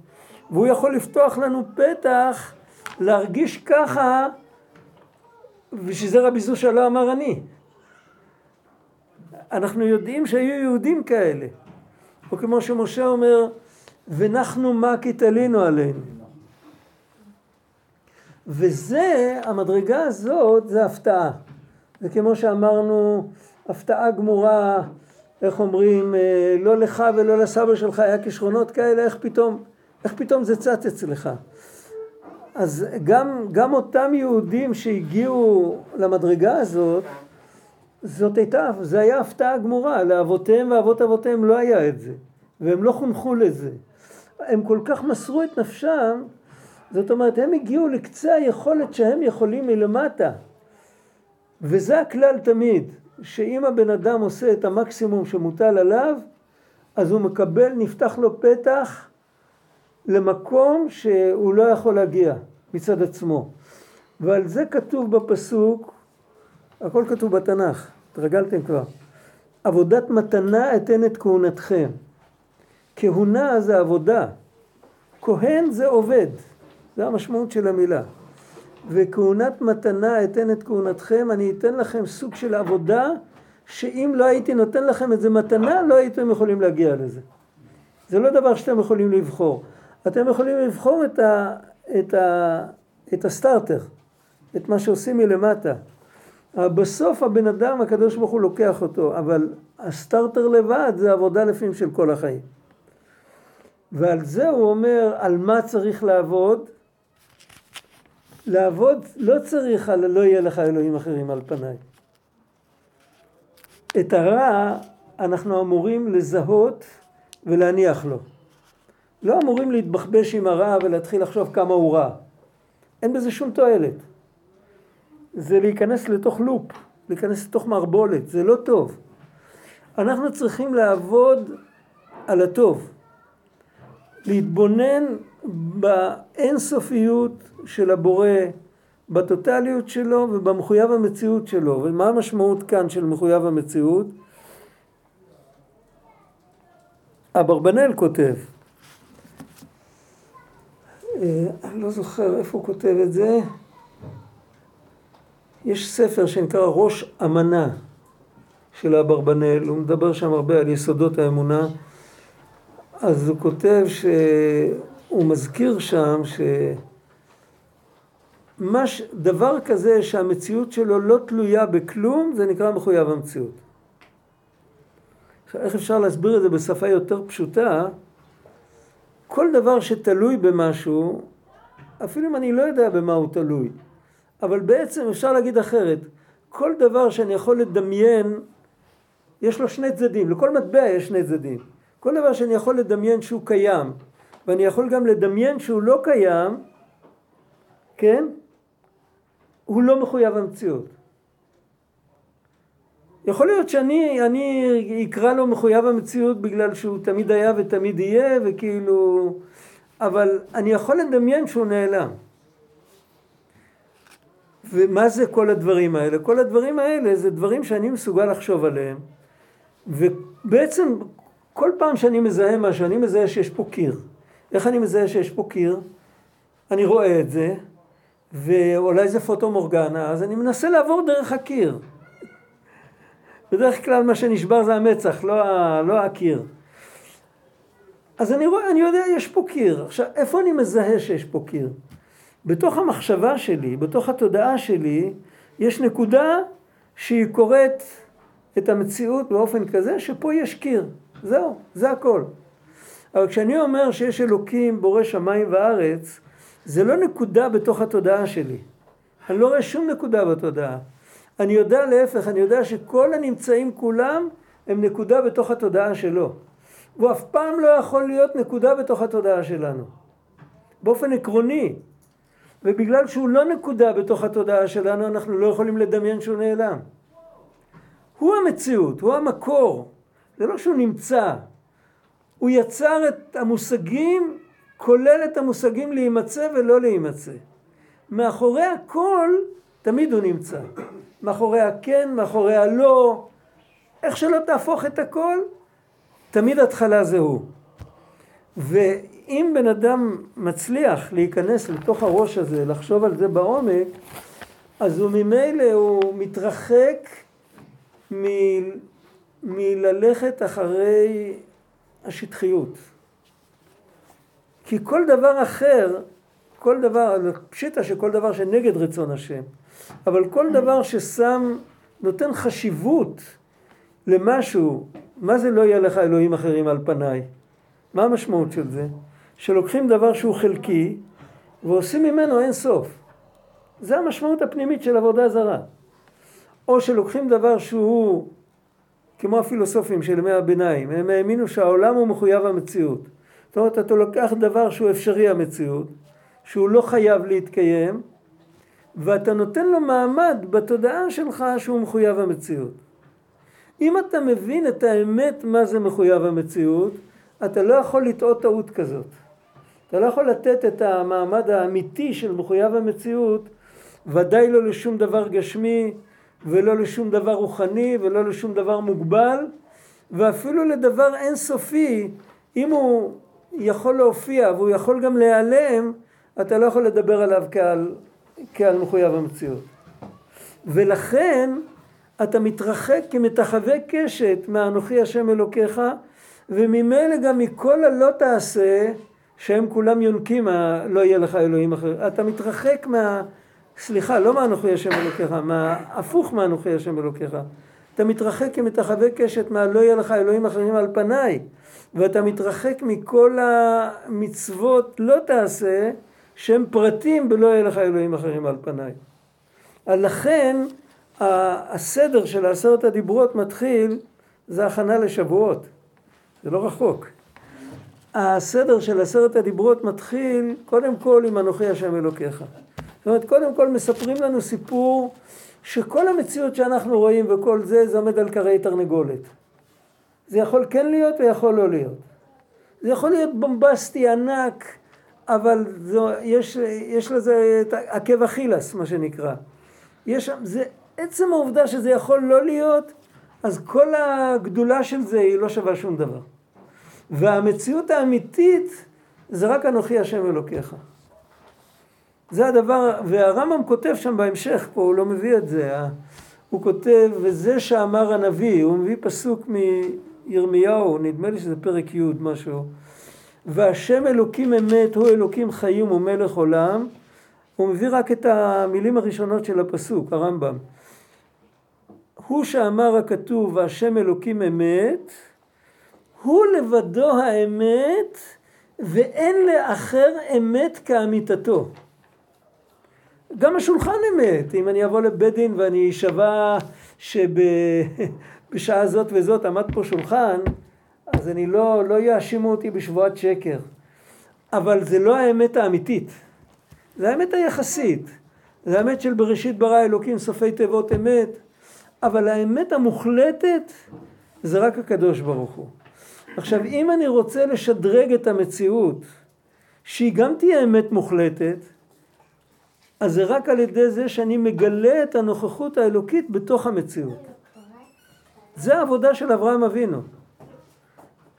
והוא יכול לפתוח לנו פתח להרגיש ככה, ושזה רבי זושה לא אמר אני. אנחנו יודעים שהיו יהודים כאלה. או כמו שמשה אומר, ונחנו מה כי תלינו עלינו. וזה, המדרגה הזאת, זה הפתעה. זה כמו שאמרנו, הפתעה גמורה, איך אומרים, אה, לא לך ולא לסבא שלך היה כישרונות כאלה, איך פתאום, איך פתאום זה צץ אצלך. אז גם, גם אותם יהודים שהגיעו למדרגה הזאת, זאת הייתה, זה היה הפתעה גמורה, לאבותיהם ואבות אבותיהם לא היה את זה, והם לא חונכו לזה. הם כל כך מסרו את נפשם, זאת אומרת, הם הגיעו לקצה היכולת שהם יכולים מלמטה. וזה הכלל תמיד, שאם הבן אדם עושה את המקסימום שמוטל עליו, אז הוא מקבל, נפתח לו פתח למקום שהוא לא יכול להגיע מצד עצמו. ועל זה כתוב בפסוק, הכל כתוב בתנ"ך, התרגלתם כבר. עבודת מתנה אתן את כהונתכם. כהונה זה עבודה. כהן זה עובד, זה המשמעות של המילה. וכהונת מתנה אתן את כהונתכם, אני אתן לכם סוג של עבודה שאם לא הייתי נותן לכם את זה מתנה, לא הייתם יכולים להגיע לזה. זה לא דבר שאתם יכולים לבחור. אתם יכולים לבחור את, ה, את, ה, את הסטארטר, את מה שעושים מלמטה. בסוף הבן אדם, הקדוש ברוך הוא לוקח אותו, אבל הסטארטר לבד זה עבודה לפעמים של כל החיים. ועל זה הוא אומר, על מה צריך לעבוד? לעבוד לא צריך על לא יהיה לך אלוהים אחרים על פניי. את הרע אנחנו אמורים לזהות ולהניח לו. לא אמורים להתבחבש עם הרע ולהתחיל לחשוב כמה הוא רע. אין בזה שום תועלת. זה להיכנס לתוך לופ, להיכנס לתוך מערבולת, זה לא טוב. אנחנו צריכים לעבוד על הטוב. להתבונן באינסופיות של הבורא, בטוטליות שלו ובמחויב המציאות שלו. ומה המשמעות כאן של מחויב המציאות? אברבנאל כותב, אה, אני לא זוכר איפה הוא כותב את זה, יש ספר שנקרא ראש אמנה של אברבנאל, הוא מדבר שם הרבה על יסודות האמונה, אז הוא כותב שהוא מזכיר שם ש... מש, דבר כזה שהמציאות שלו לא תלויה בכלום, זה נקרא מחויב המציאות. עכשיו, איך אפשר להסביר את זה בשפה יותר פשוטה? כל דבר שתלוי במשהו, אפילו אם אני לא יודע במה הוא תלוי, אבל בעצם אפשר להגיד אחרת, כל דבר שאני יכול לדמיין, יש לו שני צדדים, לכל מטבע יש שני צדדים. כל דבר שאני יכול לדמיין שהוא קיים, ואני יכול גם לדמיין שהוא לא קיים, כן? הוא לא מחויב המציאות. יכול להיות שאני אני אקרא לו מחויב המציאות בגלל שהוא תמיד היה ותמיד יהיה וכאילו... אבל אני יכול לדמיין שהוא נעלם. ומה זה כל הדברים האלה? כל הדברים האלה זה דברים שאני מסוגל לחשוב עליהם ובעצם כל פעם שאני מזהה משהו, אני מזהה שיש פה קיר. איך אני מזהה שיש פה קיר? אני רואה את זה ואולי זה פוטו מורגנה, אז אני מנסה לעבור דרך הקיר. בדרך כלל מה שנשבר זה המצח, לא, לא הקיר. אז אני רואה, אני יודע, יש פה קיר. עכשיו, איפה אני מזהה שיש פה קיר? בתוך המחשבה שלי, בתוך התודעה שלי, יש נקודה שהיא קוראת את המציאות באופן כזה שפה יש קיר. זהו, זה הכל. אבל כשאני אומר שיש אלוקים בורא שמיים וארץ, זה לא נקודה בתוך התודעה שלי. אני לא רואה שום נקודה בתודעה. אני יודע להפך, אני יודע שכל הנמצאים כולם הם נקודה בתוך התודעה שלו. הוא אף פעם לא יכול להיות נקודה בתוך התודעה שלנו. באופן עקרוני. ובגלל שהוא לא נקודה בתוך התודעה שלנו, אנחנו לא יכולים לדמיין שהוא נעלם. הוא המציאות, הוא המקור. זה לא שהוא נמצא. הוא יצר את המושגים, כולל את המושגים להימצא ולא להימצא. מאחורי הכל, תמיד הוא נמצא. מאחורי הכן, מאחורי הלא, איך שלא תהפוך את הכל, תמיד התחלה זה הוא. ואם בן אדם מצליח להיכנס לתוך הראש הזה, לחשוב על זה בעומק, אז הוא ממילא, הוא מתרחק מ... מללכת אחרי השטחיות. כי כל דבר אחר, כל דבר, פשיטא שכל דבר שנגד רצון השם, אבל כל דבר ששם, נותן חשיבות למשהו, מה זה לא יהיה לך אלוהים אחרים על פניי? מה המשמעות של זה? שלוקחים דבר שהוא חלקי ועושים ממנו אין סוף. זה המשמעות הפנימית של עבודה זרה. או שלוקחים דבר שהוא כמו הפילוסופים של ימי הביניים, הם האמינו שהעולם הוא מחויב המציאות. זאת אומרת, אתה לוקח דבר שהוא אפשרי המציאות, שהוא לא חייב להתקיים, ואתה נותן לו מעמד בתודעה שלך שהוא מחויב המציאות. אם אתה מבין את האמת מה זה מחויב המציאות, אתה לא יכול לטעות טעות כזאת. אתה לא יכול לתת את המעמד האמיתי של מחויב המציאות, ודאי לא לשום דבר גשמי, ולא לשום דבר רוחני, ולא לשום דבר מוגבל, ואפילו לדבר אינסופי, אם הוא יכול להופיע והוא יכול גם להיעלם, אתה לא יכול לדבר עליו כעל, כעל מחויב המציאות. ולכן אתה מתרחק כמתחווה קשת מאנוכי השם אלוקיך, וממילא גם מכל הלא תעשה, שהם כולם יונקים, לא יהיה לך אלוהים אחר. אתה מתרחק מה... סליחה, לא מאנוכי השם אלוקיך, מה... הפוך מאנוכי השם אלוקיך. אתה מתרחק כמתחווה קשת מה לא יהיה לך אלוהים אחרים על פניי. ואתה מתרחק מכל המצוות לא תעשה, שהם פרטים בלא יהיה לך אלוהים אחרים על פניי. לכן הסדר של עשרת הדיברות מתחיל, זה הכנה לשבועות. זה לא רחוק. הסדר של עשרת הדיברות מתחיל קודם כל עם אנוכי השם אלוקיך. זאת אומרת, קודם כל מספרים לנו סיפור שכל המציאות שאנחנו רואים וכל זה, זה עומד על כרי תרנגולת. זה יכול כן להיות ויכול לא להיות. זה יכול להיות בומבסטי ענק, אבל זו, יש, יש לזה את עקב אכילס, מה שנקרא. יש זה עצם העובדה שזה יכול לא להיות, אז כל הגדולה של זה היא לא שווה שום דבר. והמציאות האמיתית זה רק אנוכי השם אלוקיך. זה הדבר, והרמב"ם כותב שם בהמשך, פה הוא לא מביא את זה, הוא כותב, וזה שאמר הנביא, הוא מביא פסוק מירמיהו, נדמה לי שזה פרק י' משהו, והשם אלוקים אמת, הוא אלוקים חיים ומלך עולם, הוא מביא רק את המילים הראשונות של הפסוק, הרמב"ם. הוא שאמר הכתוב, והשם אלוקים אמת, הוא לבדו האמת, ואין לאחר אמת כאמיתתו. גם השולחן אמת, אם אני אבוא לבית דין ואני אשבע שבשעה [laughs] זאת וזאת עמד פה שולחן, אז אני לא, לא יאשימו אותי בשבועת שקר. אבל זה לא האמת האמיתית, זה האמת היחסית. זה האמת של בראשית ברא אלוקים סופי תיבות אמת, אבל האמת המוחלטת זה רק הקדוש ברוך הוא. עכשיו, אם אני רוצה לשדרג את המציאות, שהיא גם תהיה אמת מוחלטת, אז זה רק על ידי זה שאני מגלה את הנוכחות האלוקית בתוך המציאות. זה העבודה של אברהם אבינו.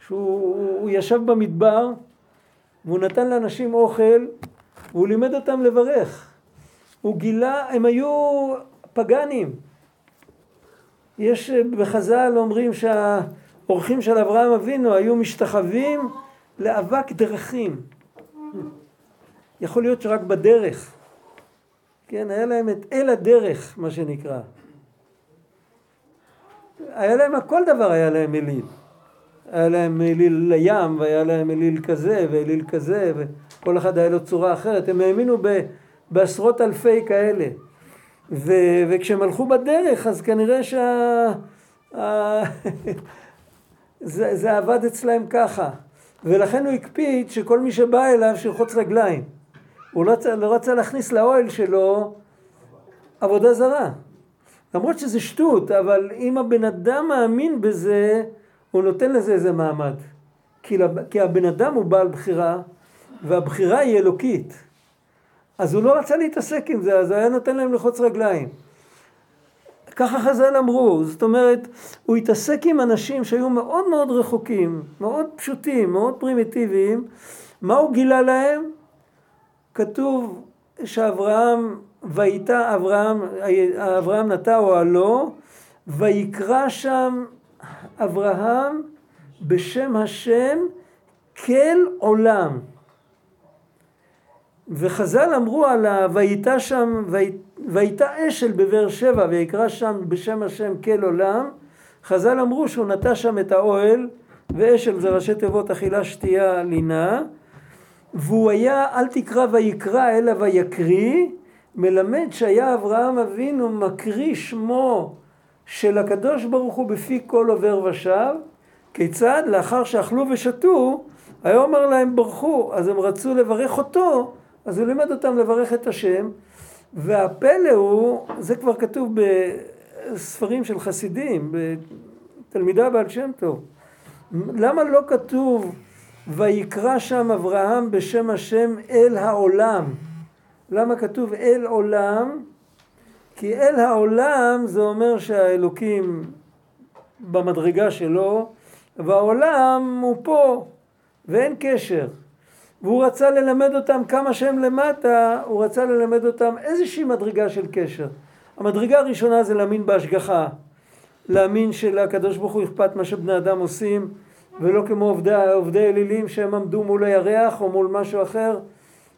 שהוא ישב במדבר והוא נתן לאנשים אוכל והוא לימד אותם לברך. הוא גילה, הם היו פגאנים. יש בחז"ל אומרים שהאורחים של אברהם אבינו היו משתחווים לאבק דרכים. יכול להיות שרק בדרך. כן, היה להם את אל הדרך, מה שנקרא. היה להם, כל דבר היה להם אליל. היה להם אליל לים, והיה להם אליל כזה, ואליל כזה, וכל אחד היה לו צורה אחרת. הם האמינו ב, בעשרות אלפי כאלה. ו, וכשהם הלכו בדרך, אז כנראה שה... זה, זה עבד אצלהם ככה. ולכן הוא הקפיד שכל מי שבא אליו שילחוץ רגליים. הוא לא לא רצה להכניס לאוהל שלו עבודה זרה. למרות שזה שטות, אבל אם הבן אדם מאמין בזה, הוא נותן לזה איזה מעמד. כי, לב- כי הבן אדם הוא בעל בחירה, והבחירה היא אלוקית. אז הוא לא רצה להתעסק עם זה, אז היה נותן להם ללחוץ רגליים. ככה חז"ל אמרו, זאת אומרת, הוא התעסק עם אנשים שהיו מאוד מאוד רחוקים, מאוד פשוטים, מאוד פרימיטיביים. מה הוא גילה להם? כתוב שאברהם, ויטע אברהם, אברהם נטע אוהלו, ויקרא שם אברהם בשם השם כל עולם. וחז"ל אמרו על ה... ויטע שם, "וית- ויטע אשל בבאר שבע ויקרא שם בשם השם כל עולם, חז"ל אמרו שהוא נטע שם את האוהל, ואשל זה ראשי תיבות אכילה, שתייה, לינה, והוא היה אל תקרא ויקרא אלא ויקריא, מלמד שהיה אברהם אבינו מקריא שמו של הקדוש ברוך הוא בפי כל עובר ושב, כיצד? לאחר שאכלו ושתו, היה אומר להם ברכו, אז הם רצו לברך אותו, אז הוא לימד אותם לברך את השם, והפלא הוא, זה כבר כתוב בספרים של חסידים, בתלמידה בעל שם טוב. למה לא כתוב ויקרא שם אברהם בשם השם אל העולם? למה כתוב אל עולם? כי אל העולם זה אומר שהאלוקים במדרגה שלו, והעולם הוא פה, ואין קשר. והוא רצה ללמד אותם כמה שהם למטה, הוא רצה ללמד אותם איזושהי מדרגה של קשר. המדרגה הראשונה זה להאמין בהשגחה, להאמין שלקדוש ברוך הוא אכפת מה שבני אדם עושים, ולא כמו עובדי, עובדי אלילים שהם עמדו מול הירח או מול משהו אחר,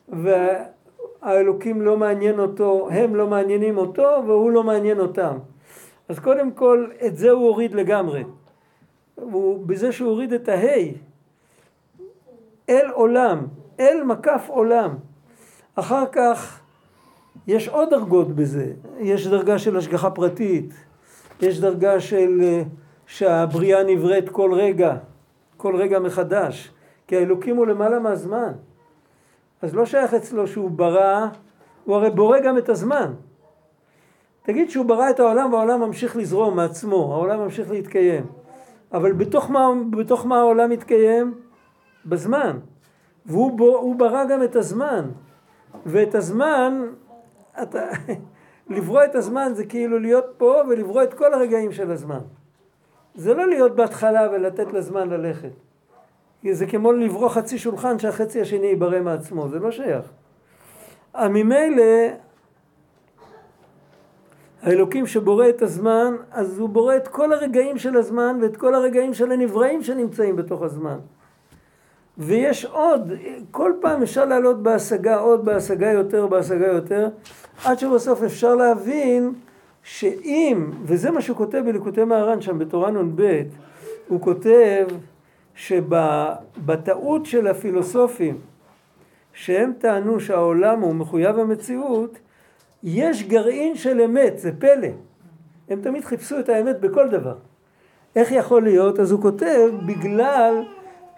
והאלוקים לא מעניין אותו, הם לא מעניינים אותו והוא לא מעניין אותם. אז קודם כל את זה הוא הוריד לגמרי. הוא, בזה שהוא הוריד את ההי, אל עולם, אל מקף עולם. אחר כך יש עוד דרגות בזה, יש דרגה של השגחה פרטית, יש דרגה של אה, שהבריאה נבראת כל רגע, כל רגע מחדש, כי האלוקים הוא למעלה מהזמן. אז לא שייך אצלו שהוא ברא, הוא הרי בורא גם את הזמן. תגיד שהוא ברא את העולם והעולם ממשיך לזרום מעצמו, העולם ממשיך להתקיים. אבל בתוך מה, בתוך מה העולם מתקיים? בזמן. והוא הוא ברא גם את הזמן. ואת הזמן, אתה, [laughs] לברוא את הזמן זה כאילו להיות פה ולברוא את כל הרגעים של הזמן. זה לא להיות בהתחלה ולתת לזמן ללכת. זה כמו לברוא חצי שולחן שהחצי השני ייברא מעצמו, זה לא שייך. ממילא האלוקים שבורא את הזמן, אז הוא בורא את כל הרגעים של הזמן ואת כל הרגעים של הנבראים שנמצאים בתוך הזמן. ויש עוד, כל פעם אפשר לעלות בהשגה עוד, בהשגה יותר, בהשגה יותר, עד שבסוף אפשר להבין שאם, וזה מה שהוא כותב בליקוטי מהר"ן שם בתורה נ"ב, הוא כותב שבטעות של הפילוסופים, שהם טענו שהעולם הוא מחויב המציאות, יש גרעין של אמת, זה פלא. הם תמיד חיפשו את האמת בכל דבר. איך יכול להיות? אז הוא כותב, בגלל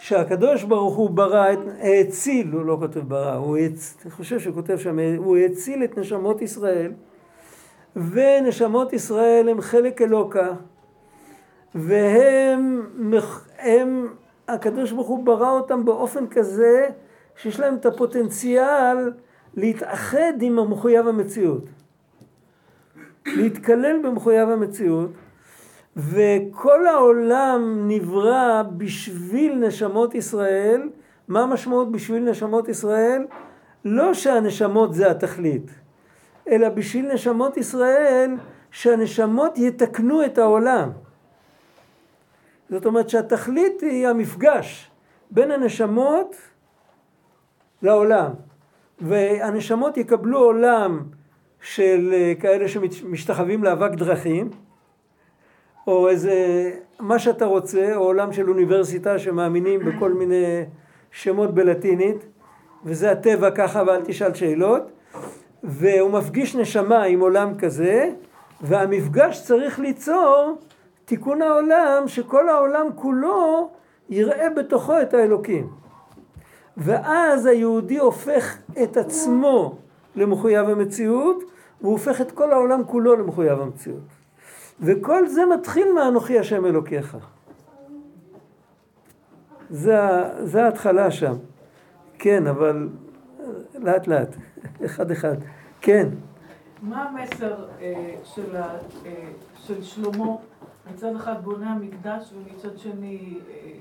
שהקדוש ברוך הוא ברא, את, האציל, הוא לא כותב ברא, הוא האציל, אני חושב שהוא כותב שם, הוא האציל את נשמות ישראל, ונשמות ישראל הם חלק אלוקה, והם, הם, הקדוש ברוך הוא ברא אותם באופן כזה, שיש להם את הפוטנציאל להתאחד עם המחויב המציאות. להתקלל במחויב המציאות, וכל העולם נברא בשביל נשמות ישראל. מה המשמעות בשביל נשמות ישראל? לא שהנשמות זה התכלית, אלא בשביל נשמות ישראל שהנשמות יתקנו את העולם. זאת אומרת שהתכלית היא המפגש בין הנשמות לעולם. והנשמות יקבלו עולם של כאלה שמשתחווים לאבק דרכים, או איזה, מה שאתה רוצה, או עולם של אוניברסיטה שמאמינים בכל מיני שמות בלטינית, וזה הטבע ככה ואל תשאל שאלות, והוא מפגיש נשמה עם עולם כזה, והמפגש צריך ליצור תיקון העולם, שכל העולם כולו יראה בתוכו את האלוקים. ואז היהודי הופך את עצמו למחויב המציאות, והוא הופך את כל העולם כולו למחויב המציאות. וכל זה מתחיל מאנוכי השם אלוקיך. זה, זה ההתחלה שם. כן, אבל לאט לאט, [laughs] אחד אחד. כן, מה המסר אה, של, ה, אה, של שלמה? מצד אחד בונה המקדש ומצד שני אה,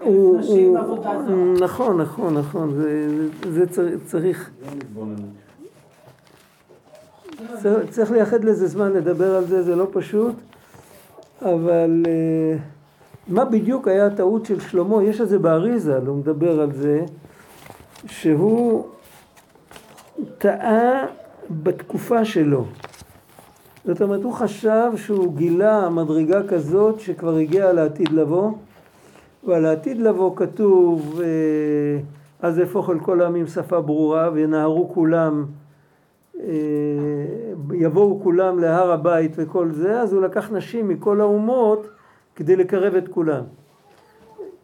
הוא, נשים הוא, עבודה זרה. נכון, נכון, נכון, זה, זה צריך, צריך, זה מתבוננות. צריך, צריך לייחד לזה זמן לדבר על זה, זה לא פשוט, אבל אה, מה בדיוק היה הטעות של שלמה? יש את זה באריזה, הוא מדבר על זה, שהוא טעה בתקופה שלו. זאת אומרת, הוא חשב שהוא גילה מדרגה כזאת שכבר הגיעה לעתיד לבוא, ועל העתיד לבוא כתוב, אה, אז יהפוך אל כל העמים שפה ברורה וינהרו כולם יבואו כולם להר הבית וכל זה, אז הוא לקח נשים מכל האומות כדי לקרב את כולם.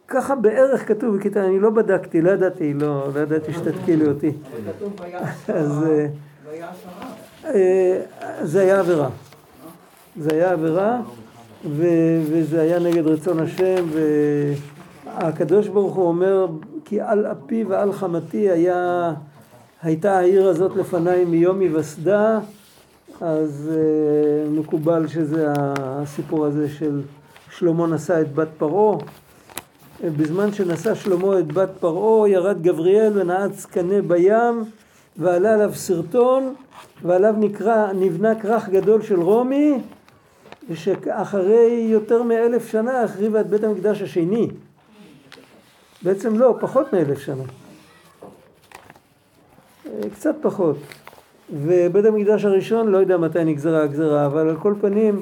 ככה בערך כתוב בכיתה, אני לא בדקתי, לא ידעתי, לא, לא ידעתי שתתקילי אותי. אז אה. אה, זה היה עבירה. זה היה עבירה, וזה היה נגד רצון השם, והקדוש ברוך הוא אומר, כי על אפי ועל חמתי היה, הייתה העיר הזאת לפניי מיום היווסדה, אז אה, מקובל שזה הסיפור הזה של שלמה נשא את בת פרעה. בזמן שנשא שלמה את בת פרעה, ירד גבריאל ונעץ קנה בים, ועלה עליו סרטון, ועליו נקרא, נבנה כרך גדול של רומי, ושאחרי יותר מאלף שנה החריבה את בית המקדש השני. בעצם לא, פחות מאלף שנה. אה, קצת פחות. ובית המקדש הראשון, לא יודע מתי נגזרה הגזרה, אבל על כל פנים,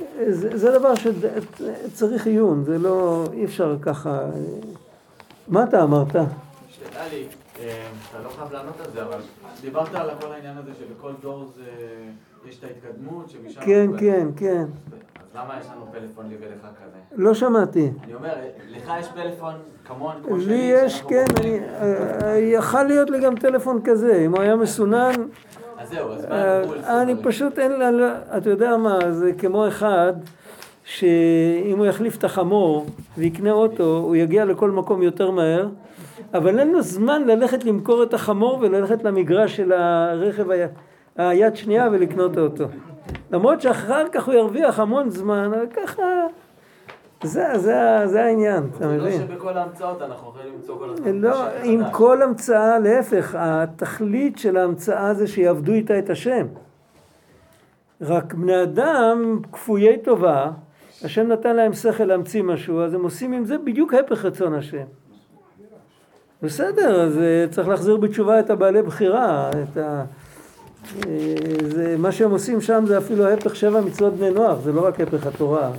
אה, זה, זה דבר שצריך עיון, זה לא, אי אפשר ככה. אה, מה אתה אמרת? שאלה לי, אה, אתה לא חייב לענות על זה, אבל דיברת על כל העניין הזה שבכל דור זה, יש את ההתקדמות, שמשם... כן, כן, כן. אז למה יש לנו פלאפון לי ולך כזה? לא שמעתי. אני אומר, לך יש פלאפון כמוני, כמו שלי, לי יש, כן. אני, אה, יכל להיות לי גם טלפון כזה, אם הוא היה מסונן, אז זהו, אז מה? אה, אני פשוט אין לה, לא- אתה יודע מה, זה כמו אחד שאם הוא יחליף את החמור ויקנה אוטו, הוא יגיע לכל מקום יותר מהר, אבל אין לו זמן ללכת למכור את החמור וללכת למגרש של הרכב היד שנייה ולקנות אותו. למרות שאחר כך הוא ירוויח המון זמן, אבל ככה, זה, זה, זה העניין, אתה זה לא מבין? שבכל ההמצאות אנחנו יכולים למצוא כל הזמן. לא, עם. כל המצאה, להפך, התכלית של ההמצאה זה שיעבדו איתה את השם. רק בני אדם כפויי טובה, השם נתן להם שכל להמציא משהו, אז הם עושים עם זה בדיוק הפך רצון השם. בסדר, אז אה, צריך להחזיר בתשובה את הבעלי בחירה, את ה... אה, זה, מה שהם עושים שם זה אפילו ההפך שבע מצוות בני נוח, זה לא רק הפך התורה.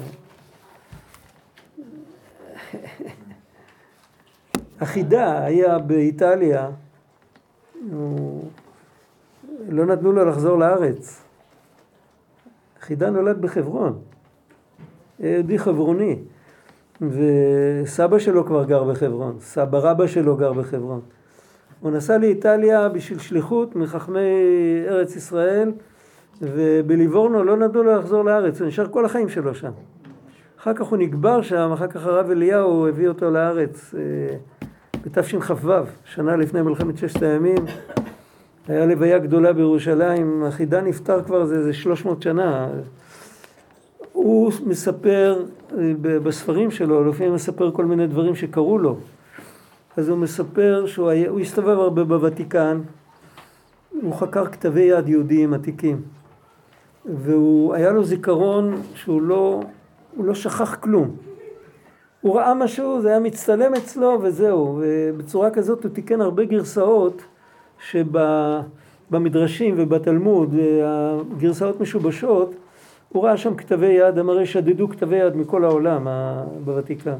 החידה היה באיטליה, הוא... לא נתנו לו לחזור לארץ. חידה נולד בחברון, יהודי חברוני, וסבא שלו כבר גר בחברון, סבא רבא שלו גר בחברון. הוא נסע לאיטליה בשביל שליחות מחכמי ארץ ישראל, ובליבורנו לא נתנו לו לחזור לארץ, הוא נשאר כל החיים שלו שם. אחר כך הוא נקבר שם, אחר כך הרב אליהו הביא אותו לארץ אה, בתשכ"ו, שנה לפני מלחמת ששת הימים. היה לוויה גדולה בירושלים, החידה נפטר כבר זה, זה 300 שנה. הוא מספר אה, בספרים שלו, לפעמים מספר כל מיני דברים שקרו לו. אז הוא מספר שהוא היה, הוא הסתובב הרבה בוותיקן, הוא חקר כתבי יד יהודיים עתיקים. והוא, היה לו זיכרון שהוא לא, הוא לא שכח כלום. הוא ראה משהו, זה היה מצטלם אצלו וזהו. ובצורה כזאת הוא תיקן הרבה גרסאות שבמדרשים ובתלמוד, הגרסאות משובשות, הוא ראה שם כתבי יד, הם הרי שדדו כתבי יד מכל העולם בוותיקן.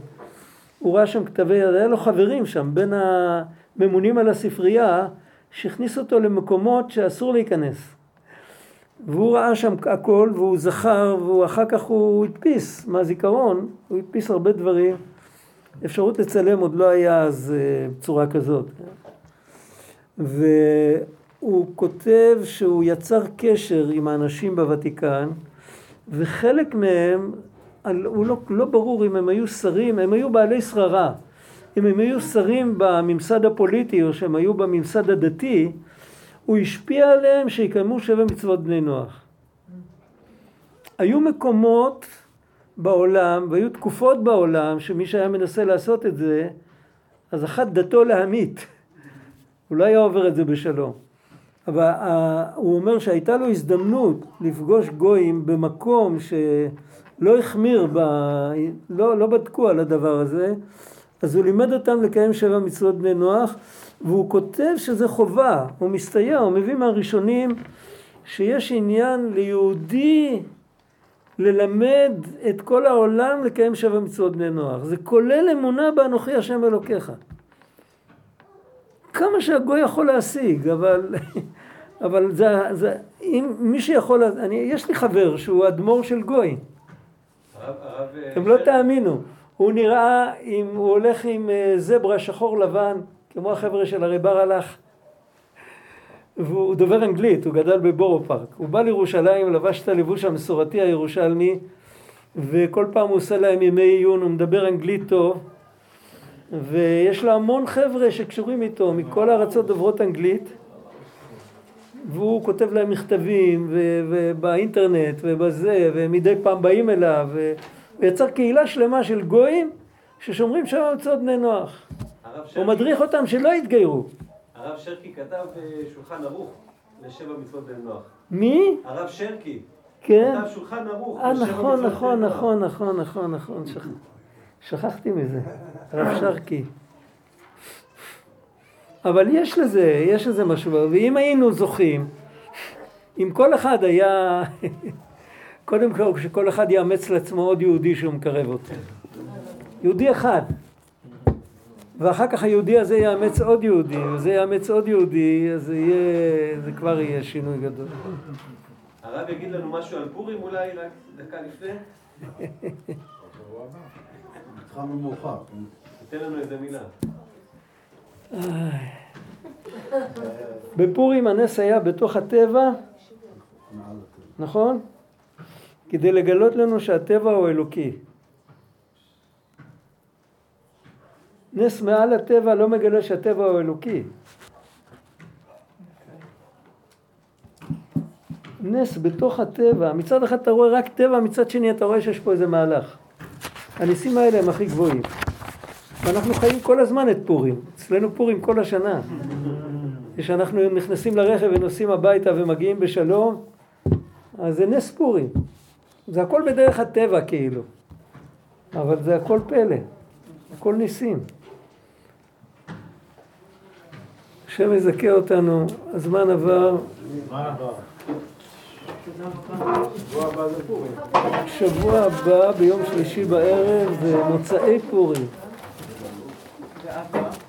הוא ראה שם כתבי יד, היה לו חברים שם, בין הממונים על הספרייה, שהכניס אותו למקומות שאסור להיכנס. והוא ראה שם הכל, והוא זכר, ואחר כך הוא הדפיס מהזיכרון, הוא הדפיס הרבה דברים. אפשרות לצלם עוד לא היה אז אה, בצורה כזאת. והוא כותב שהוא יצר קשר עם האנשים בוותיקן, וחלק מהם, הוא לא, לא ברור אם הם היו שרים, הם היו בעלי שררה. אם הם היו שרים בממסד הפוליטי או שהם היו בממסד הדתי, הוא השפיע עליהם שיקיימו שבע מצוות בני נוח. היו מקומות בעולם והיו תקופות בעולם שמי שהיה מנסה לעשות את זה, אז אחת דתו להמית. הוא לא היה עובר את זה בשלום. אבל הוא אומר שהייתה לו הזדמנות לפגוש גויים במקום שלא החמיר, ב... לא, לא בדקו על הדבר הזה, אז הוא לימד אותם לקיים שבע מצוות בני נוח, והוא כותב שזה חובה, הוא מסתייע, הוא מביא מהראשונים שיש עניין ליהודי ללמד את כל העולם לקיים שבע מצוות בני נוח. זה כולל אמונה באנוכי השם אלוקיך. כמה שהגוי יכול להשיג, אבל, [laughs] אבל זה, זה, אם מי שיכול, אני, יש לי חבר שהוא אדמו"ר של גוי. אתם לא תאמינו. הוא נראה, אם הוא הולך עם אה, זברה שחור לבן, כמו החבר'ה של הרי בר הלך. והוא דובר אנגלית, הוא גדל בבורו פארק. הוא בא לירושלים, לבש את הלבוש המסורתי הירושלמי, וכל פעם הוא עושה להם ימי עיון, הוא מדבר אנגלית טוב, ויש לו המון חבר'ה שקשורים איתו מכל הארצות דוברות אנגלית, והוא כותב להם מכתבים, ובאינטרנט, ובזה, ומדי פעם באים אליו, ויצר קהילה שלמה של גויים ששומרים שם מצוות בני נוח. הוא מדריך אותם שלא יתגיירו. הרב שרקי כתב שולחן ערוך לשבע מצוות בן נוח. מי? הרב שרקי. כן. כתב שולחן ערוך אה, לשבע נכון, מצוות נכון, בן נוח. נכון, נכון, נכון, נכון. שכ... שכחתי מזה. הרב שרקי. אבל יש לזה, יש לזה משהו, ואם היינו זוכים, אם כל אחד היה, קודם כל שכל אחד יאמץ לעצמו עוד יהודי שהוא מקרב אותו. יהודי אחד. ואחר כך היהודי הזה יאמץ עוד יהודי, וזה יאמץ עוד יהודי, אז זה יהיה, זה כבר יהיה שינוי גדול. הרב יגיד לנו משהו על פורים אולי, רק דקה לפני? התחלנו מאוחר. תן לנו איזה מילה. בפורים הנס היה בתוך הטבע, נכון? כדי לגלות לנו שהטבע הוא אלוקי. נס מעל הטבע לא מגלה שהטבע הוא אלוקי. נס בתוך הטבע, מצד אחד אתה רואה רק טבע, מצד שני אתה רואה שיש פה איזה מהלך. הניסים האלה הם הכי גבוהים. ואנחנו חיים כל הזמן את פורים. אצלנו פורים כל השנה. כשאנחנו נכנסים לרכב ונוסעים הביתה ומגיעים בשלום, אז זה נס פורים. זה הכל בדרך הטבע כאילו. אבל זה הכל פלא. הכל ניסים. השם יזכה אותנו, הזמן עבר. שבוע הבא ביום שלישי בערב זה מוצאי פורים. abla.